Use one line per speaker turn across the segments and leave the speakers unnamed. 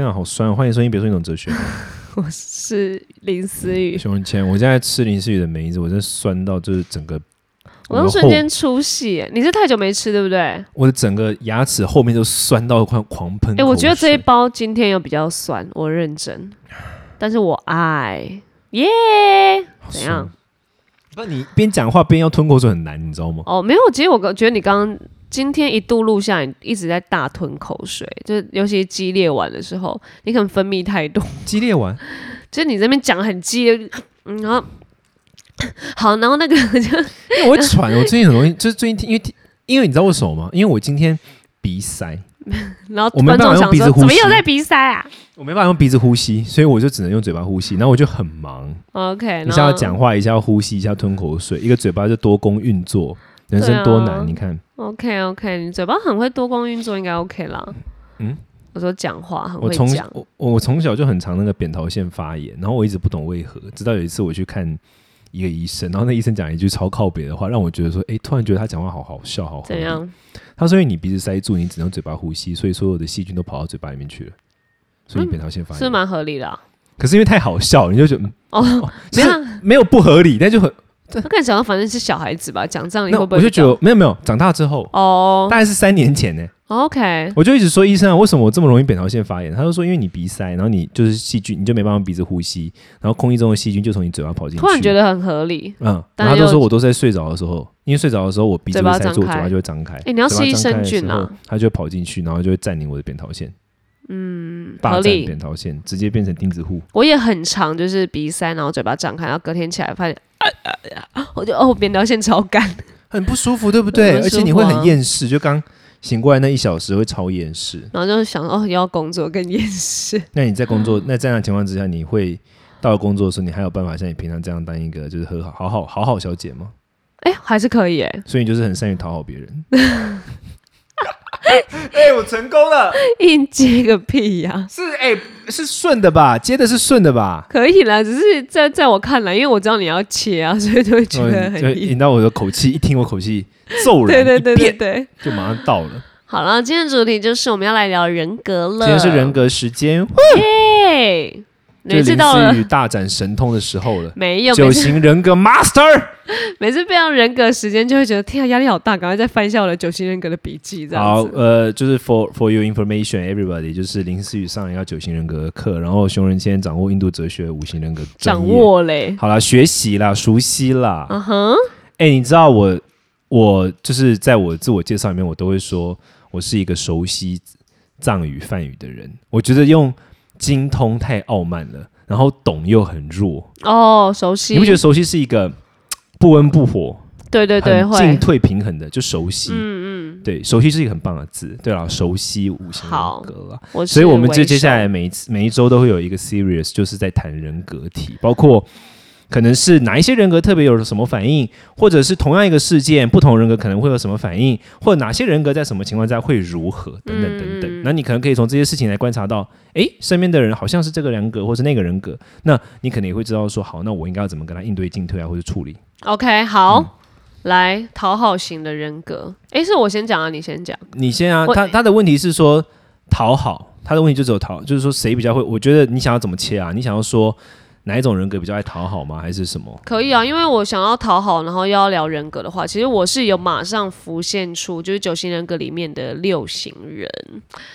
天啊，好酸！欢迎收听《别说那种哲学》。
我是林思雨，
熊文谦，我现在吃林思雨的梅子，我真的酸到就是整个，
我都瞬间出戏。你是太久没吃对不对？
我的整个牙齿后面都酸到快狂喷。
哎，我觉得这一包今天又比较酸，我认真，但是我爱耶，怎样？
不，你边讲话边要吞口水很难，你知道吗？
哦，没有，其实我觉得你刚刚。今天一度录下，你一直在大吞口水，就尤其激烈完的时候，你可能分泌太多。
激烈完，
就是你这边讲很激烈，然后 好，然后那个就
因为我会喘，我最近很容易，就是最近，因为因为你知道为什么吗？因为我今天鼻塞，
然后
我没办法用鼻子呼吸，怎么
又在鼻塞啊？
我没办法用鼻子呼吸，所以我就只能用嘴巴呼吸，然后我就很忙。
OK，
一下要讲话，一下要呼吸，一下吞口水，一个嘴巴就多功运作。人生多难，你看。
OK OK，你嘴巴很会多光运作，应该 OK 啦。嗯，我说讲话很会讲。
我我从小就很常那个扁桃腺发炎，然后我一直不懂为何，直到有一次我去看一个医生，然后那医生讲一句超靠别的话，让我觉得说，哎，突然觉得他讲话好好笑，好。
怎样？
他说：“因为你鼻子塞住，你只能嘴巴呼吸，所以所有的细菌都跑到嘴巴里面去了，所以扁桃腺发炎
是蛮合理的。
可是因为太好笑，你就觉得
哦，
没有没有不合理，但就很。”
我感觉想到反正是小孩子吧，讲这样你会不会？
我就觉得没有没有，长大之后哦，大概是三年前呢。
OK，
我就一直说医生啊，为什么我这么容易扁桃腺发炎？他就说因为你鼻塞，然后你就是细菌，你就没办法鼻子呼吸，然后空气中的细菌就从你嘴巴跑进去。
突然觉得很合理，
嗯。他就说我都在睡着的时候，因为睡着的时候我鼻子塞住，嘴巴就会张开。
哎，你要吃益生菌啊，
它就会跑进去，然后就会占领我的扁桃腺。
嗯，
霸占扁桃腺，直接变成钉子户。
我也很长，就是鼻塞，然后嘴巴张开，然后隔天起来发现。我就哦，扁桃腺超干，
很不舒服，对不对？而且你会很厌世，就刚醒过来那一小时会超厌世，
然后就想哦，要工作更厌世。
那你在工作，那这样的情况之下，你会到了工作的时候，你还有办法像你平常这样当一个就是很好好好好好小姐吗？
哎，还是可以哎，
所以你就是很善于讨好别人。哎，我成功了！
硬接个屁呀！
是哎，是顺的吧？接的是顺的吧？
可以啦，只是在在我看来，因为我知道你要切啊，所以就会觉得很
引到我的口气。一听我口气揍人
对对对对，
就马上到了。
好了，今天主题就是我们要来聊人格了。
今天是人格时间。
耶！
每次到了大展神通的时候了，
没有
九型人格 Master。
每次变到人格时间，就会觉得天啊，压力好大，赶快再翻一下我的九型人格的笔记。这样
好，呃，就是 for for your information, everybody，就是林思雨上一个九型人格的课，然后熊仁谦掌握印度哲学五型人格，
掌握嘞。
好了，学习啦，熟悉啦。嗯哼。哎，你知道我，我就是在我自我介绍里面，我都会说我是一个熟悉藏语梵语的人。我觉得用。精通太傲慢了，然后懂又很弱
哦。熟悉，
你不觉得熟悉是一个不温不火？
对对对，
进退平衡的就熟悉。嗯嗯，对，熟悉是一个很棒的字。对了，熟悉五行人格了。所以我们这接下来每一次每一周都会有一个 series，就是在谈人格体，包括。可能是哪一些人格特别有什么反应，或者是同样一个事件，不同人格可能会有什么反应，或者哪些人格在什么情况下会如何等等等等。那你可能可以从这些事情来观察到，哎，身边的人好像是这个人格，或是那个人格，那你可能也会知道说，好，那我应该要怎么跟他应对进退啊，或者处理。
OK，好，来讨好型的人格，哎，是我先讲啊，你先讲，
你先啊。他他的问题是说讨好，他的问题就只有讨，就是说谁比较会？我觉得你想要怎么切啊？你想要说。哪一种人格比较爱讨好吗？还是什么？
可以啊，因为我想要讨好，然后又要聊人格的话，其实我是有马上浮现出就是九型人格里面的六型人。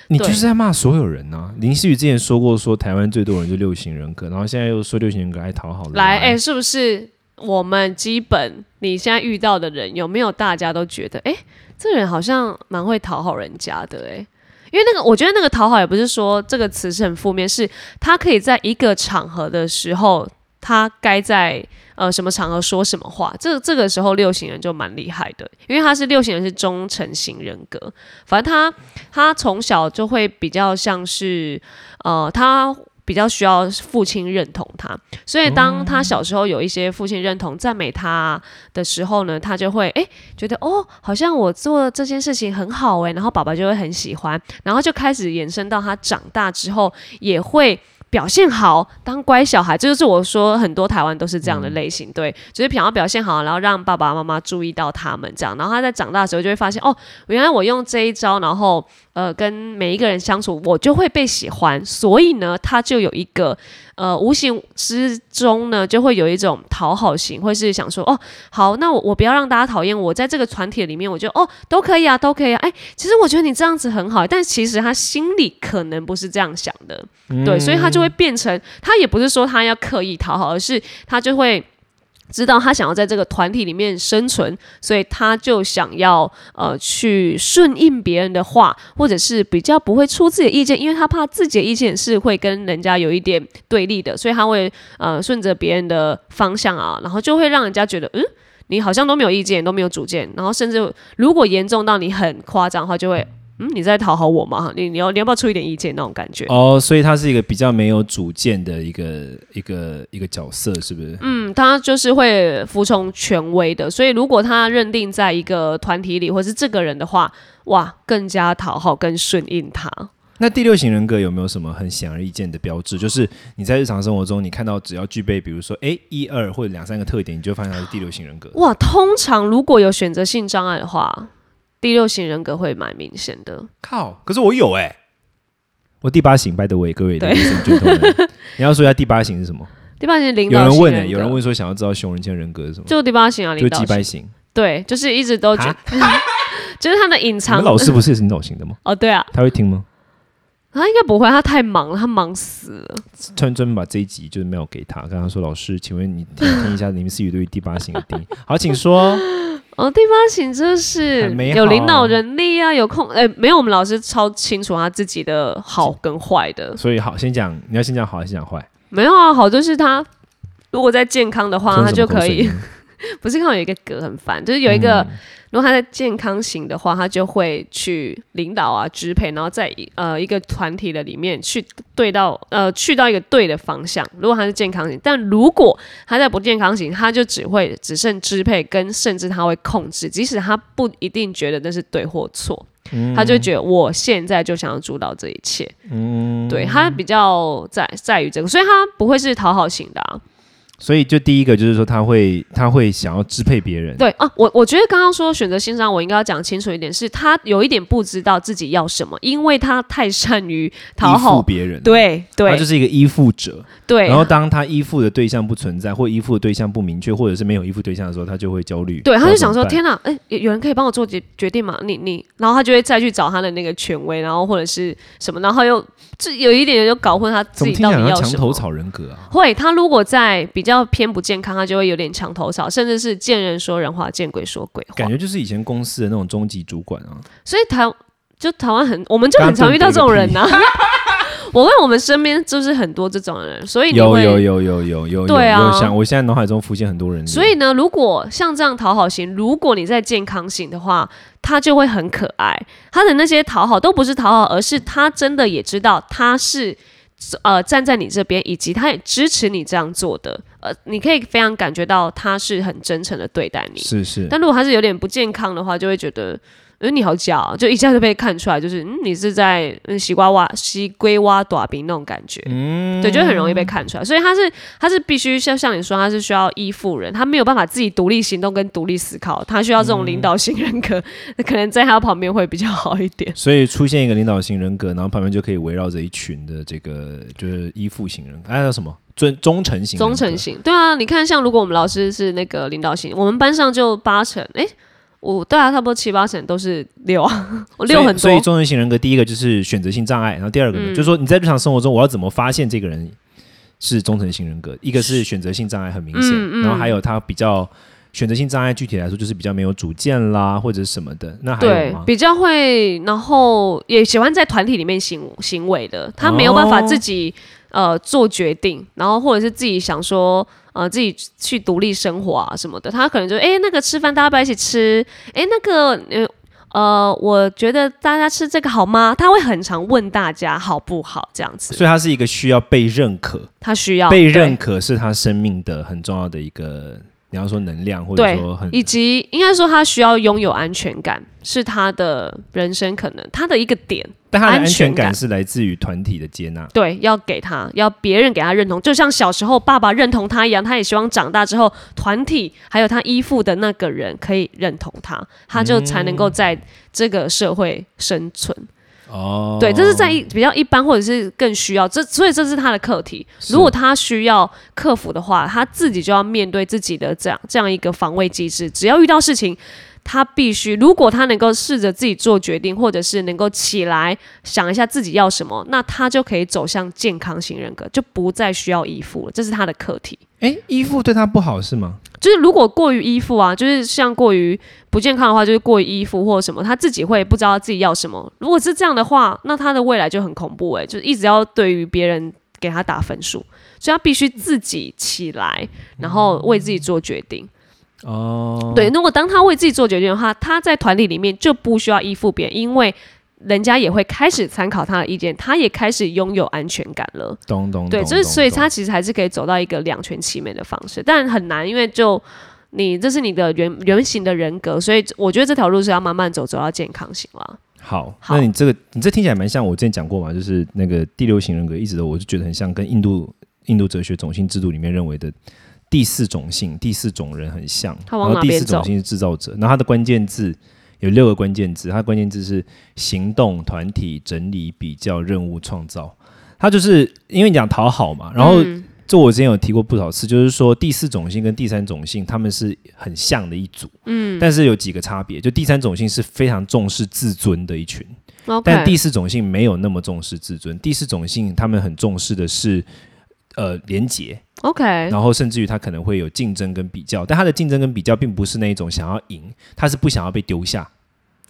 你就是在骂所有人呢？林思雨之前说过，说台湾最多人就六型人格，然后现在又说六型人格爱讨好。
来，哎，是不是我们基本你现在遇到的人有没有大家都觉得，哎，这人好像蛮会讨好人家的？哎。因为那个，我觉得那个讨好也不是说这个词是很负面，是他可以在一个场合的时候，他该在呃什么场合说什么话。这这个时候六型人就蛮厉害的，因为他是六型人是忠诚型人格，反正他他从小就会比较像是呃他。比较需要父亲认同他，所以当他小时候有一些父亲认同、赞美他的时候呢，他就会哎觉得哦，好像我做这件事情很好哎，然后爸爸就会很喜欢，然后就开始延伸到他长大之后也会表现好，当乖小孩，这就是我说很多台湾都是这样的类型，对，就是想要表现好，然后让爸爸妈妈注意到他们这样，然后他在长大的时候就会发现，哦，原来我用这一招，然后呃跟每一个人相处，我就会被喜欢，所以呢，他就有一个。呃，无形之中呢，就会有一种讨好型，会是想说，哦，好，那我我不要让大家讨厌我，在这个团体里面，我就哦，都可以啊，都可以啊。哎，其实我觉得你这样子很好，但其实他心里可能不是这样想的，对，所以他就会变成，他也不是说他要刻意讨好，而是他就会。知道他想要在这个团体里面生存，所以他就想要呃去顺应别人的话，或者是比较不会出自己的意见，因为他怕自己的意见是会跟人家有一点对立的，所以他会呃顺着别人的方向啊，然后就会让人家觉得嗯你好像都没有意见，都没有主见，然后甚至如果严重到你很夸张的话，就会。嗯，你在讨好我吗？你你要你要不要出一点意见那种感觉？
哦，所以他是一个比较没有主见的一个一个一个角色，是不是？
嗯，他就是会服从权威的。所以如果他认定在一个团体里，或是这个人的话，哇，更加讨好跟顺应他。
那第六型人格有没有什么很显而易见的标志？就是你在日常生活中，你看到只要具备，比如说哎一二或者两三个特点，你就发现他是第六型人格。
哇，通常如果有选择性障碍的话。第六型人格会蛮明显的，
靠！可是我有哎，我第八型，拜德伟各位，对，你要说一下第八型是什么？
第八型领导
有人问呢，有人问说想要知道熊仁谦人格是什么？
就第八型啊，
就击败型，
对，就是一直都觉，就是他的隐藏。
老师不是也是领导型的吗？
哦，对啊，
他会听吗？
他应该不会，他太忙了，他忙死了。
专专门把这一集就是没有给他，跟他说：“老师，请问你听一下林思雨对于第八型的定义。”好，请说。
哦，地方型就是有领导人力啊，有空哎，没有我们老师超清楚他自己的好跟坏的。
所以好，先讲你要先讲好还是讲坏？
没有啊，好就是他如果在健康的话，他就可以。不是看到有一个格很烦，就是有一个。如果他在健康型的话，他就会去领导啊、支配，然后在呃一个团体的里面去对到呃去到一个对的方向。如果他是健康型，但如果他在不健康型，他就只会只剩支配跟甚至他会控制，即使他不一定觉得那是对或错，他就觉得我现在就想要主导这一切。嗯，对他比较在在于这个，所以他不会是讨好型的啊。
所以，就第一个就是说，他会他会想要支配别人。
对啊，我我觉得刚刚说选择欣赏，我应该要讲清楚一点，是他有一点不知道自己要什么，因为他太善于讨好
别人。
对对，
他就是一个依附者。
对。
然后，当他依附的对象不存在，或依附的对象不明确，或者是没有依附对象的时候，他就会焦虑。
对，他就想说：“天哪，哎，有人可以帮我做决决定吗？你你。”然后他就会再去找他的那个权威，然后或者是什么，然后又这有一点就搞混他自己到底要什么。
墙头草人格啊。
会，他如果在比较偏不健康。他就会有点墙头草，甚至是见人说人话，见鬼说鬼话。
感觉就是以前公司的那种中级主管啊。
所以台就台湾很，我们就很常遇到这种人呐。我问我们身边就是很多这种人，所以
有有有有有有对啊。想我现在脑海中浮现很多人。
所以呢，如果像这样讨好型，如果你在健康型的话，他就会很可爱。他的那些讨好都不是讨好，而是他真的也知道他是。呃，站在你这边，以及他也支持你这样做的，呃，你可以非常感觉到他是很真诚的对待你。
是是。
但如果他是有点不健康的话，就会觉得。因为你好假，就一下就被看出来，就是嗯，你是在嗯西瓜挖西龟挖短兵那种感觉，嗯，对，就很容易被看出来。所以他是他是必须像像你说，他是需要依附人，他没有办法自己独立行动跟独立思考，他需要这种领导型人格，那 可能在他旁边会比较好一点。
所以出现一个领导型人格，然后旁边就可以围绕着一群的这个就是依附型人格，哎，叫什么尊忠诚型？
忠诚型，对啊，你看，像如果我们老师是那个领导型，我们班上就八成，哎。我对啊，差不多七八成都是六啊，我六很多。
所以，中人型人格第一个就是选择性障碍，然后第二个呢，就是说你在日常生活中，我要怎么发现这个人是忠诚型人格？一个是选择性障碍很明显，然后还有他比较选择性障碍，具体来说就是比较没有主见啦，或者什么的。那还有吗？
比较会，然后也喜欢在团体里面行行为的，他没有办法自己呃做决定，然后或者是自己想说。呃，自己去独立生活啊什么的，他可能就哎，那个吃饭大家不要一起吃，哎，那个呃呃，我觉得大家吃这个好吗？他会很常问大家好不好这样子。
所以他是一个需要被认可，
他需要
被认可是他生命的很重要的一个。你要说能量，或者说很，
以及应该说他需要拥有安全感，是他的人生可能他的一个点。
但他的安全感是来自于团体的接纳，
对，要给他，要别人给他认同，就像小时候爸爸认同他一样，他也希望长大之后团体还有他依附的那个人可以认同他，他就才能够在这个社会生存。
哦，
对，这是在一比较一般或者是更需要这，所以这是他的课题。如果他需要克服的话，他自己就要面对自己的这样这样一个防卫机制。只要遇到事情，他必须，如果他能够试着自己做决定，或者是能够起来想一下自己要什么，那他就可以走向健康型人格，就不再需要依附了。这是他的课题。
诶，依附对他不好是吗？
就是如果过于依附啊，就是像过于不健康的话，就是过于依附或者什么，他自己会不知道自己要什么。如果是这样的话，那他的未来就很恐怖哎，就是一直要对于别人给他打分数，所以他必须自己起来，然后为自己做决定。
哦，
对，如果当他为自己做决定的话，他在团体里面就不需要依附别人，因为。人家也会开始参考他的意见，他也开始拥有安全感了。
懂懂
对，就是所以他其实还是可以走到一个两全其美的方式，但很难，因为就你这是你的原原型的人格，所以我觉得这条路是要慢慢走，走到健康型了。
好，那你这个你这听起来蛮像我之前讲过嘛，就是那个第六型人格，一直都我就觉得很像跟印度印度哲学种姓制度里面认为的第四种性、第四种人很像。
他往哪边走？
第四种性是制造者，那它的关键字。有六个关键字，它的关键字是行动、团体、整理、比较、任务、创造。它就是因为讲讨好嘛，然后这我之前有提过不少次，就是说第四种性跟第三种性他们是很像的一组，嗯，但是有几个差别，就第三种性是非常重视自尊的一群，但第四种性没有那么重视自尊，第四种性他们很重视的是呃连结。
OK，
然后甚至于他可能会有竞争跟比较，但他的竞争跟比较并不是那一种想要赢，他是不想要被丢下，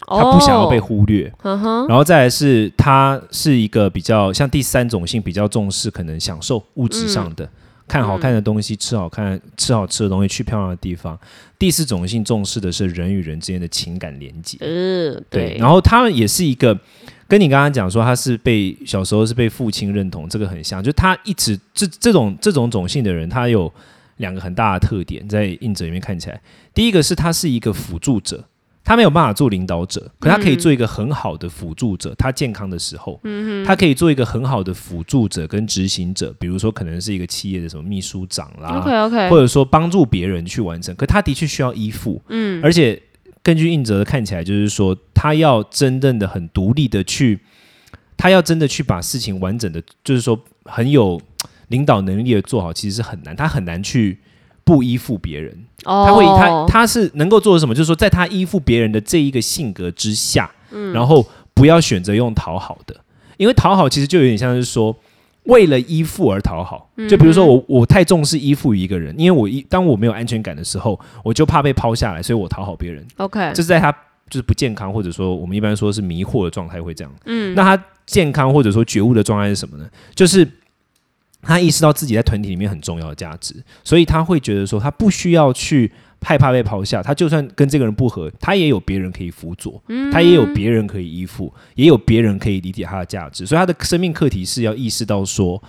他不想要被忽略。然后再来是他是一个比较像第三种性，比较重视可能享受物质上的，看好看的东西，吃好看吃好吃的东西，去漂亮的地方。第四种性重视的是人与人之间的情感连接。
嗯，对。
然后他们也是一个。跟你刚刚讲说他是被小时候是被父亲认同，这个很像，就他一直这这种这种种姓的人，他有两个很大的特点，在印者里面看起来，第一个是他是一个辅助者，他没有办法做领导者，可他可以做一个很好的辅助者。他健康的时候，他可以做一个很好的辅助者跟执行者，比如说可能是一个企业的什么秘书长啦
，OK OK，
或者说帮助别人去完成，可他的确需要依附，嗯，而且。根据应哲看起来，就是说他要真正的很独立的去，他要真的去把事情完整的，就是说很有领导能力的做好，其实是很难。他很难去不依附别人。他会他他是能够做的什么？就是说，在他依附别人的这一个性格之下，嗯，然后不要选择用讨好的，因为讨好其实就有点像是说。为了依附而讨好，就比如说我我太重视依附于一个人，因为我一当我没有安全感的时候，我就怕被抛下来，所以我讨好别人。
OK，
这是在他就是不健康，或者说我们一般说是迷惑的状态会这样。嗯，那他健康或者说觉悟的状态是什么呢？就是他意识到自己在团体里面很重要的价值，所以他会觉得说他不需要去。害怕被抛下，他就算跟这个人不合，他也有别人可以辅佐，他也有别人可以依附，也有别人可以理解他的价值。所以他的生命课题是要意识到说，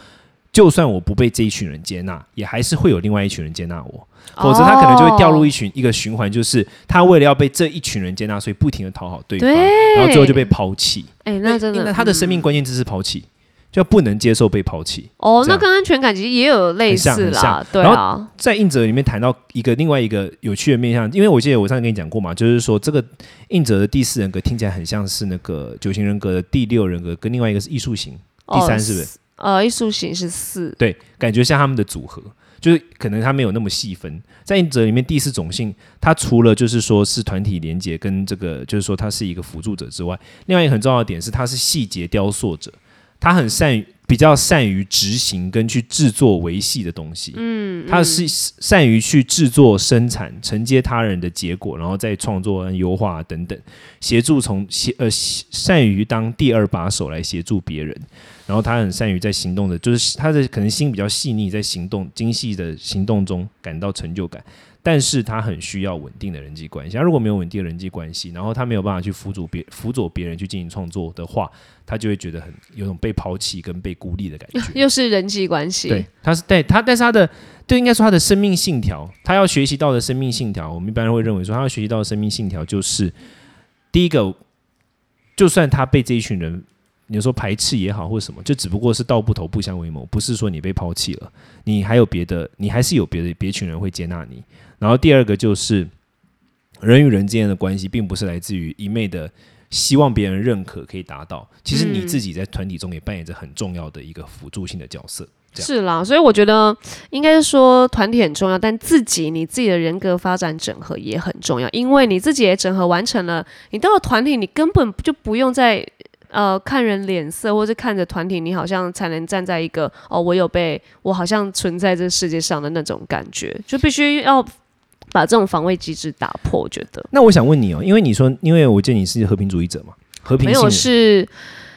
就算我不被这一群人接纳，也还是会有另外一群人接纳我，否则他可能就会掉入一群一个循环，就是他为了要被这一群人接纳，所以不停的讨好对方，然后最后就被抛弃。
哎，那真
的，他的生命关键字是抛弃。就不能接受被抛弃
哦，那跟安全感其实也有类似啦，对啊。
在应者里面谈到一个另外一个有趣的面向，因为我记得我上次跟你讲过嘛，就是说这个应者的第四人格听起来很像是那个九型人格的第六人格，跟另外一个是艺术型，第三是不是？
呃，艺术型是四，
对，感觉像他们的组合，就是可能他没有那么细分。在应者里面第四种性，它除了就是说是团体连接跟这个，就是说它是一个辅助者之外，另外一个很重要的点是它是细节雕塑者。他很善于比较善于执行跟去制作维系的东西，嗯，他是善于去制作生产承接他人的结果，然后再创作优化等等，协助从协呃善于当第二把手来协助别人，然后他很善于在行动的，就是他的可能心比较细腻，在行动精细的行动中感到成就感。但是他很需要稳定的人际关系。他如果没有稳定的人际关系，然后他没有办法去辅助别辅佐别人去进行创作的话，他就会觉得很有种被抛弃跟被孤立的感觉，
又是人际关系。
对，他是对他，但是他的对应该说他的生命信条，他要学习到的生命信条，我们一般人会认为说他要学习到的生命信条就是第一个，就算他被这一群人。你说排斥也好，或者什么，就只不过是道不同不相为谋，不是说你被抛弃了，你还有别的，你还是有别的别群人会接纳你。然后第二个就是人与人之间的关系，并不是来自于一昧的希望别人认可可以达到，其实你自己在团体中也扮演着很重要的一个辅助性的角色。
是啦，所以我觉得应该是说团体很重要，但自己你自己的人格发展整合也很重要，因为你自己也整合完成了，你到了团体，你根本就不用再。呃，看人脸色，或是看着团体，你好像才能站在一个哦，我有被我好像存在这世界上的那种感觉，就必须要把这种防卫机制打破。我觉得。
那我想问你哦，因为你说，因为我见你是和平主义者嘛，和平没
有是，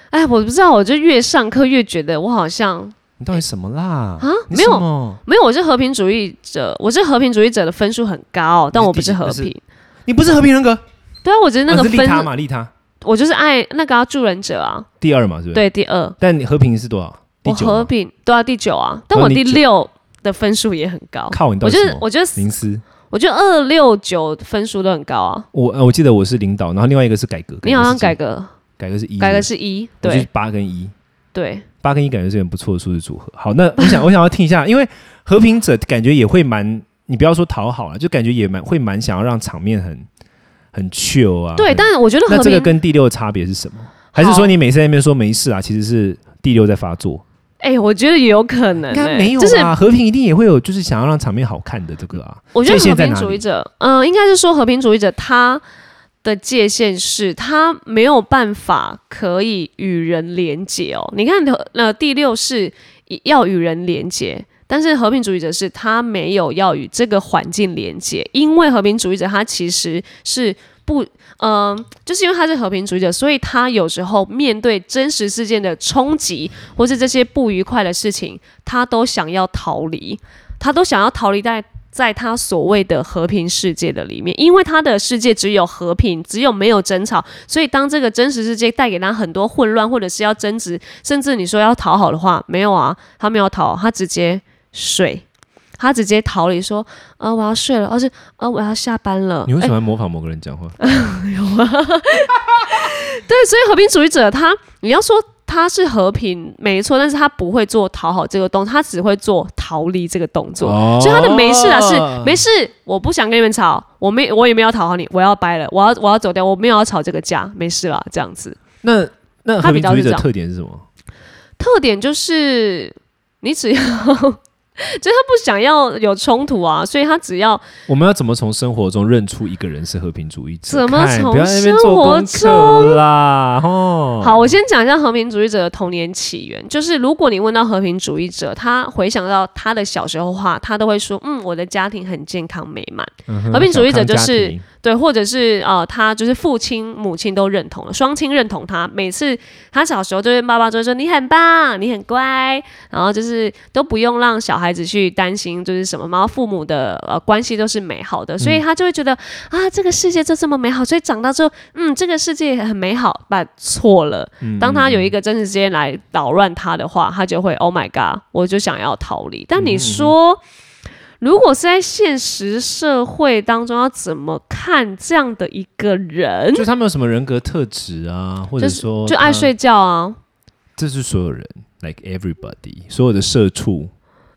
哎，我不知道，我就越上课越觉得我好像
你到底什么啦？
啊，没有，没有，我是和平主义者，我是和平主义者的分数很高，但我不是和平，
你不是和平人格？
对啊，我觉得那个分
利他嘛，利他。
我就是爱那个助人者啊，
第二嘛，是不是？
对，第二。
但你和平是多少？
我和平都要第九啊，但我第六的分数也很高。
靠你，我
觉得我觉得
林思，
我觉得二六九分数都很高啊。
我我记得我是领导，然后另外一个是改革。
你好像改革，
改革是一，
改革是一，对，
八跟一，
对，
八跟一感觉是很不错的数字组合。好，那我想我想要听一下，因为和平者感觉也会蛮，你不要说讨好了，就感觉也蛮会蛮想要让场面很。很 chill 啊，
对，但是我觉得
那这个跟第六的差别是什么？还是说你每次在那边说没事啊，其实是第六在发作？
哎，我觉得也有可能，
没有就是，和平一定也会有，就是想要让场面好看的这个啊。
我觉得和平主义者，嗯，应该是说和平主义者他的界限是他没有办法可以与人连接哦。你看，那第六是要与人连接。但是和平主义者是他没有要与这个环境连接，因为和平主义者他其实是不，嗯，就是因为他是和平主义者，所以他有时候面对真实事件的冲击或是这些不愉快的事情，他都想要逃离，他都想要逃离在在他所谓的和平世界的里面，因为他的世界只有和平，只有没有争吵，所以当这个真实世界带给他很多混乱，或者是要争执，甚至你说要讨好的话，没有啊，他没有讨，他直接。睡，他直接逃离，说：“呃，我要睡了，而且啊，我要下班了。”
你为什么模仿某个人讲话？
有啊，对，所以和平主义者他，你要说他是和平，没错，但是他不会做讨好这个动作，他只会做逃离这个动作。所以他的没事啊，是没事，我不想跟你们吵，我没，我也没有讨好你，我要掰了，我要我要走掉，我没有要吵这个架，没事了，这样子。
那那和平主义者特点是什么？
特点就是你只要。就他不想要有冲突啊，所以他只要
我们要怎么从生活中认出一个人是和平主义者？
怎么从生活中啦？哦，好，我先讲一下和平主义者的童年起源。就是如果你问到和平主义者，他回想到他的小时候话，他都会说：“嗯，我的家庭很健康美满。”和平主义者就是。对，或者是呃，他就是父亲、母亲都认同了，双亲认同他。每次他小时候，就是爸爸就会说：“你很棒，你很乖。”然后就是都不用让小孩子去担心，就是什么嘛，父母的呃关系都是美好的，所以他就会觉得啊，这个世界就这么美好。所以长大之后，嗯，这个世界很美好，把错了。当他有一个真实世界来捣乱他的话，他就会 “Oh my God”，我就想要逃离。但你说。如果是在现实社会当中，要怎么看这样的一个人？
就他们有什么人格特质啊，或者说
就爱睡觉啊？
这是所有人，like everybody，所有的社畜，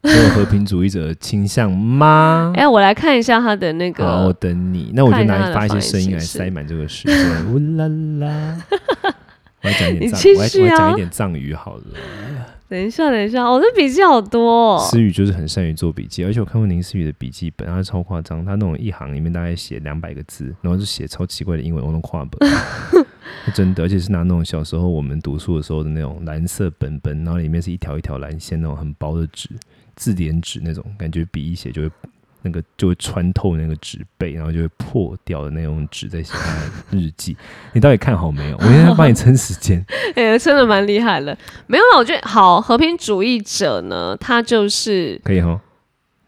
所有和平主义者倾向吗？
哎，我来看一下他的那个。
好，我等你。那我就拿发一些声音来塞满这个时间。乌啦啦，我讲一点藏，我我讲一点藏语好了。
等一下，等一下，我的笔记好多。
思雨就是很善于做笔记，而且我看过林思雨的笔记本，他超夸张，他那种一行里面大概写两百个字，然后是写超奇怪的英文，我都跨本。真的，而且是拿那种小时候我们读书的时候的那种蓝色本本，然后里面是一条一条蓝线那种很薄的纸，字典纸那种感觉，笔一写就会。那个就会穿透那个纸背，然后就会破掉的那种纸在写日记。你到底看好没有？我现在帮你撑时间。
哎，真的蛮厉害的。没有了，我觉得好和平主义者呢，他就是
可以哈。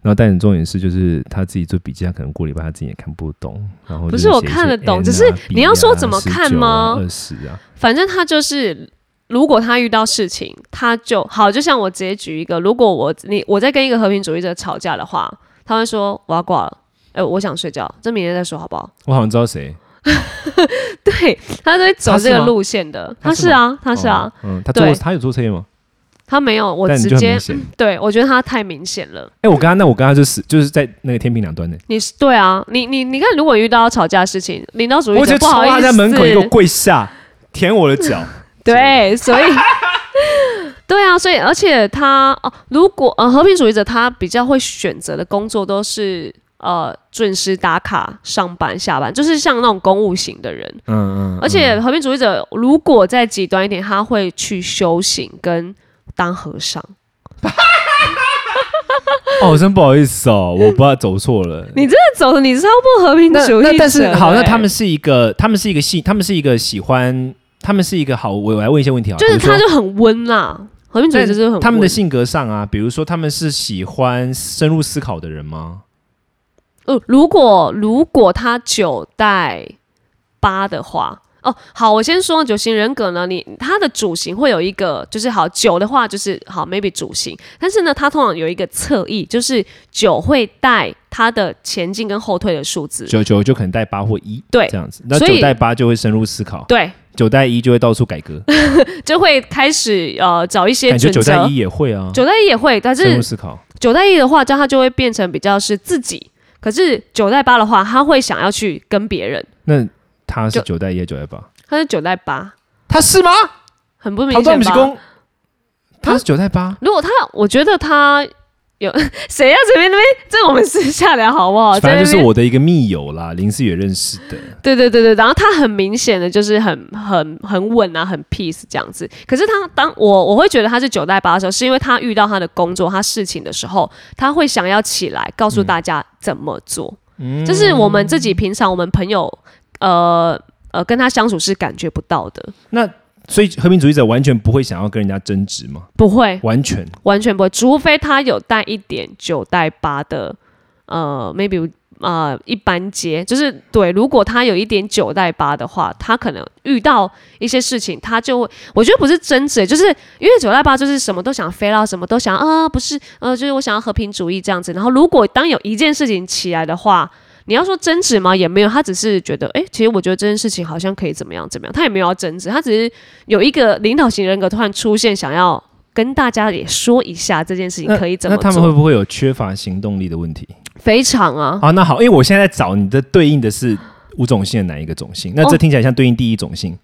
然后，但是重点是，就是他自己做笔记，他可能过礼拜他自己也看不懂。然后
不是我看得懂，只是你要说怎么看吗？
二十啊，
反正他就是如果他遇到事情，他就好，就像我直接举一个，如果我你我在跟一个和平主义者吵架的话，他会说我要挂了，哎，我想睡觉，这明天再说好不好？
我好像知道谁，
对他都会走这个路线的，他是啊，他是啊，
嗯，他坐他有坐车吗？
他没有，我直接对我觉得他太明显了。
哎，我跟他那我跟他就是就是在那个天平两端的。
你是对啊，你你你看，如果遇到吵架的事情，领导主义者不好意思，
他在门口给我跪下舔我的脚。
对，所以对啊，所以而且他哦，如果呃和平主义者他比较会选择的工作都是呃准时打卡上班下班，就是像那种公务型的人。嗯嗯。而且和平主义者如果再极端一点，他会去修行跟。当和尚，
哦，真不好意思哦，我不知道走错了。
你真的走了，你超不和平主义。
那但是好，那他们是一个，他们是一个喜，他们是一个喜欢，他们是一个好。我我来问一些问题啊，
就是他就很温啦，和平主义就是很。
他们的性格上啊，比如说他们是喜欢深入思考的人吗？
呃，如果如果他九代八的话。哦，好，我先说九型人格呢，你他的主型会有一个，就是好九的话就是好，maybe 主型，但是呢，他通常有一个侧翼，就是九会带它的前进跟后退的数字，
九九就可能带八或一，
对，
这样子，那九带八就会深入思考，
对，
九代一就会到处改革，
就会开始呃找一些
感觉九代一也会啊，
九代一也会，但是
深入思考，
九代一的话，这样它就会变成比较是自己，可是九代八的话，他会想要去跟别人，
那他是九代一九代八？
他是九代八，
他是吗？
很不明显吧？
他是九代八。
如果他，我觉得他有 谁要这边那边，这我们私下聊好不好？
反正就是我的一个密友啦，林思远认识的。
对对对对，然后他很明显的就是很很很稳啊，很 peace 这样子。可是他当我我会觉得他是九代八的时候，是因为他遇到他的工作、他事情的时候，他会想要起来告诉大家怎么做。嗯，就是我们自己平常我们朋友呃。呃，跟他相处是感觉不到的。
那所以和平主义者完全不会想要跟人家争执吗？
不会，
完全
完全不会，除非他有带一点九带八的，呃，maybe 啊一般阶，就是对。如果他有一点九带八的话，他可能遇到一些事情，他就会，我觉得不是争执，就是因为九带八就是什么都想飞到，什么都想啊，不是，呃，就是我想要和平主义这样子。然后如果当有一件事情起来的话。你要说争执吗？也没有，他只是觉得，哎，其实我觉得这件事情好像可以怎么样怎么样，他也没有要争执，他只是有一个领导型人格突然出现，想要跟大家也说一下这件事情可以怎么。
那他们会不会有缺乏行动力的问题？
非常啊。
好，那好，因为我现在在找你的对应的是五种性的哪一个种性？那这听起来像对应第一种性。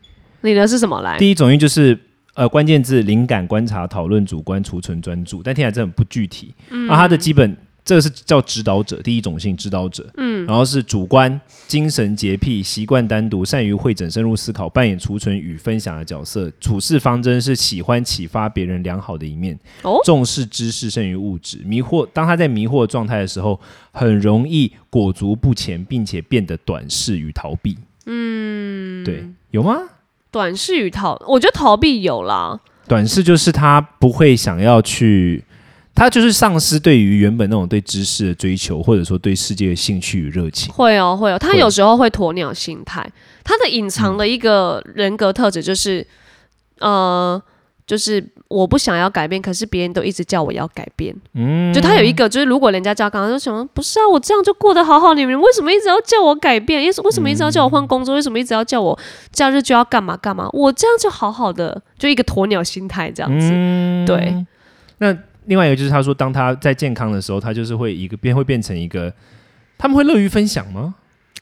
你的是什么来？
第一种性就是呃关键字灵感、观察、讨论、主观、储存、专注，但听起来真的很不具体。嗯。那它的基本。这个是叫指导者，第一种性指导者，嗯，然后是主观、精神洁癖、习惯单独、善于会诊、深入思考、扮演储存与分享的角色。处事方针是喜欢启发别人良好的一面，哦，重视知识胜于物质。迷惑，当他在迷惑状态的时候，很容易裹足不前，并且变得短视与逃避。嗯，对，有吗？
短视与逃，我觉得逃避有啦。
短视就是他不会想要去。他就是丧失对于原本那种对知识的追求，或者说对世界的兴趣与热情。
会哦，会哦。他有时候会鸵鸟心态。他的隐藏的一个人格特质就是，呃，就是我不想要改变，可是别人都一直叫我要改变。嗯，就他有一个，就是如果人家叫刚刚就想，不是啊，我这样就过得好好，你们为什么一直要叫我改变？为什为什么一直要叫我换工作？为什么一直要叫我假日就要干嘛干嘛？我这样就好好的，就一个鸵鸟心态这样子。对，
那。另外一个就是他说，当他在健康的时候，他就是会一个变会变成一个，他们会乐于分享吗？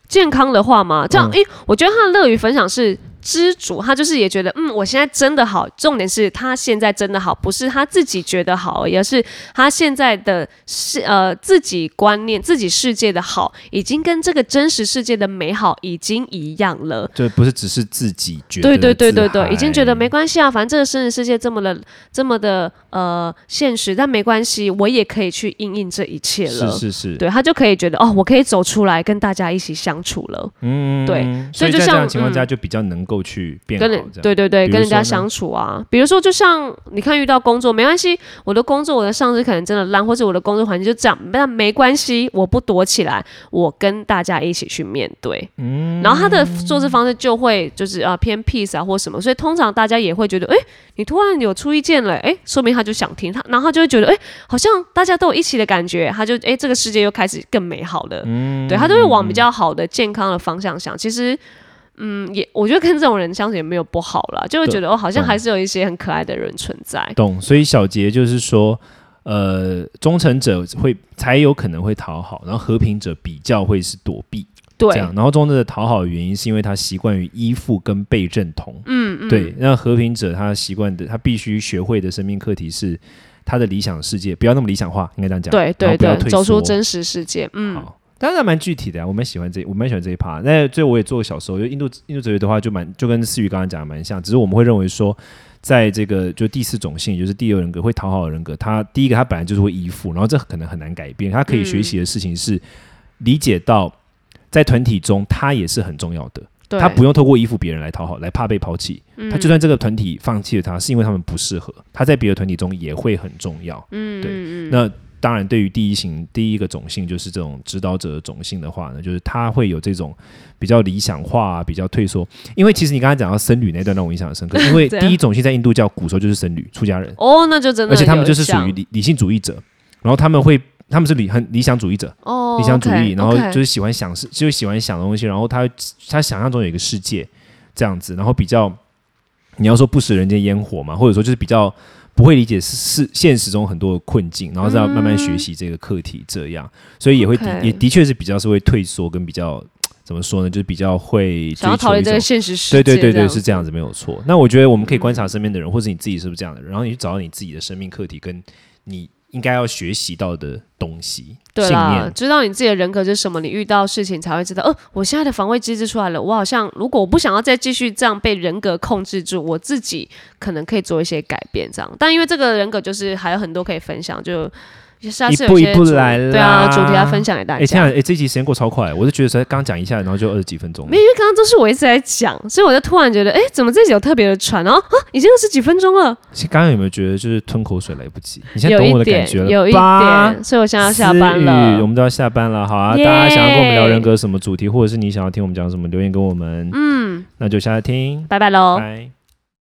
健康的话吗？这样，诶，我觉得他的乐于分享是。知足，他就是也觉得，嗯，我现在真的好。重点是他现在真的好，不是他自己觉得好，而是他现在的世呃自己观念、自己世界的好，已经跟这个真实世界的美好已经一样了。
对，不是只是自己觉得。
对对对对对，已经觉得没关系啊，反正这个真实世界这么的这么的呃现实，但没关系，我也可以去应应这一切了。
是是是，
对他就可以觉得哦，我可以走出来跟大家一起相处了。嗯，对，
所以就像这样情况下就比较能。够去变好。
对对对，跟人家相处啊，比如说就像你看遇到工作没关系，我的工作我的上司可能真的烂，或者我的工作环境就这样，但没关系，我不躲起来，我跟大家一起去面对。嗯，然后他的做事方式就会就是啊偏 peace 啊或什么，所以通常大家也会觉得，哎，你突然有出意见了，哎，说明他就想听他，然后就会觉得，哎，好像大家都有一起的感觉，他就哎这个世界又开始更美好了。嗯，对他都会往比较好的健康的方向想，其实。嗯，也我觉得跟这种人相处也没有不好啦，就会觉得哦，好像还是有一些很可爱的人存在。
懂，所以小杰就是说，呃，忠诚者会才有可能会讨好，然后和平者比较会是躲避，
对，
这样。然后忠诚者讨好的原因是因为他习惯于依附跟被认同，嗯嗯，对。那和平者他习惯的，他必须学会的生命课题是他的理想世界不要那么理想化，应该这样讲，
对对对，走出真实世界，嗯。
当然蛮具体的呀，我蛮喜欢这，我蛮喜欢这一趴。那最后我也做小时候，就印度印度哲学的话，就蛮就跟思雨刚刚讲的蛮像，只是我们会认为说，在这个就第四种性，就是第二人格会讨好的人格，他第一个他本来就是会依附，然后这可能很难改变。他可以学习的事情是理解到，在团体中他也是很重要的，他不用透过依附别人来讨好，来怕被抛弃。他就算这个团体放弃了他，是因为他们不适合，他在别的团体中也会很重要。嗯，对，那。当然，对于第一型第一个种性，就是这种指导者的种性的话呢，就是他会有这种比较理想化、比较退缩。因为其实你刚才讲到僧侣那段让我印象深刻，因为第一种性在印度教古时候就是僧侣出家人
哦，那就真的，
而且他们就是属于理理性主义者，然后他们会他们是理很理想主义者哦，理想主义，然后就是喜欢想事，就喜欢想东西，然后他他想象中有一个世界这样子，然后比较你要说不食人间烟火嘛，或者说就是比较。不会理解是是现实中很多的困境，然后是要慢慢学习这个课题，这样，所以也会也的确是比较是会退缩跟比较怎么说呢，就是比较会
想要逃离这个现实世界。
对对对对，是这样子没有错。那我觉得我们可以观察身边的人，或者你自己是不是这样的人，然后你去找到你自己的生命课题跟你。应该要学习到的东西，
对啦，知道你自己的人格是什么，你遇到事情才会知道。哦，我现在的防卫机制出来了，我好像如果我不想要再继续这样被人格控制住，我自己可能可以做一些改变，这样。但因为这个人格就是还有很多可以分享，就。
一步一步来了，
对啊，主题要分享给大家。哎，
天啊哎，这集时间过超快，我就觉得才刚讲一下，然后就二十几分钟。
没，因为刚刚都是我一直在讲，所以我就突然觉得，哎，怎么这集有特别的喘？然后啊，已经二十几分钟了。
刚刚有没有觉得就是吞口水来不及？你现在懂我的感觉了
有一点，所以我现在要下班了。
我们都要下班了，好啊！大家想要跟我们聊人格什么主题，或者是你想要听我们讲什么，留言给我们。嗯，那就下来听，
拜拜喽，
拜。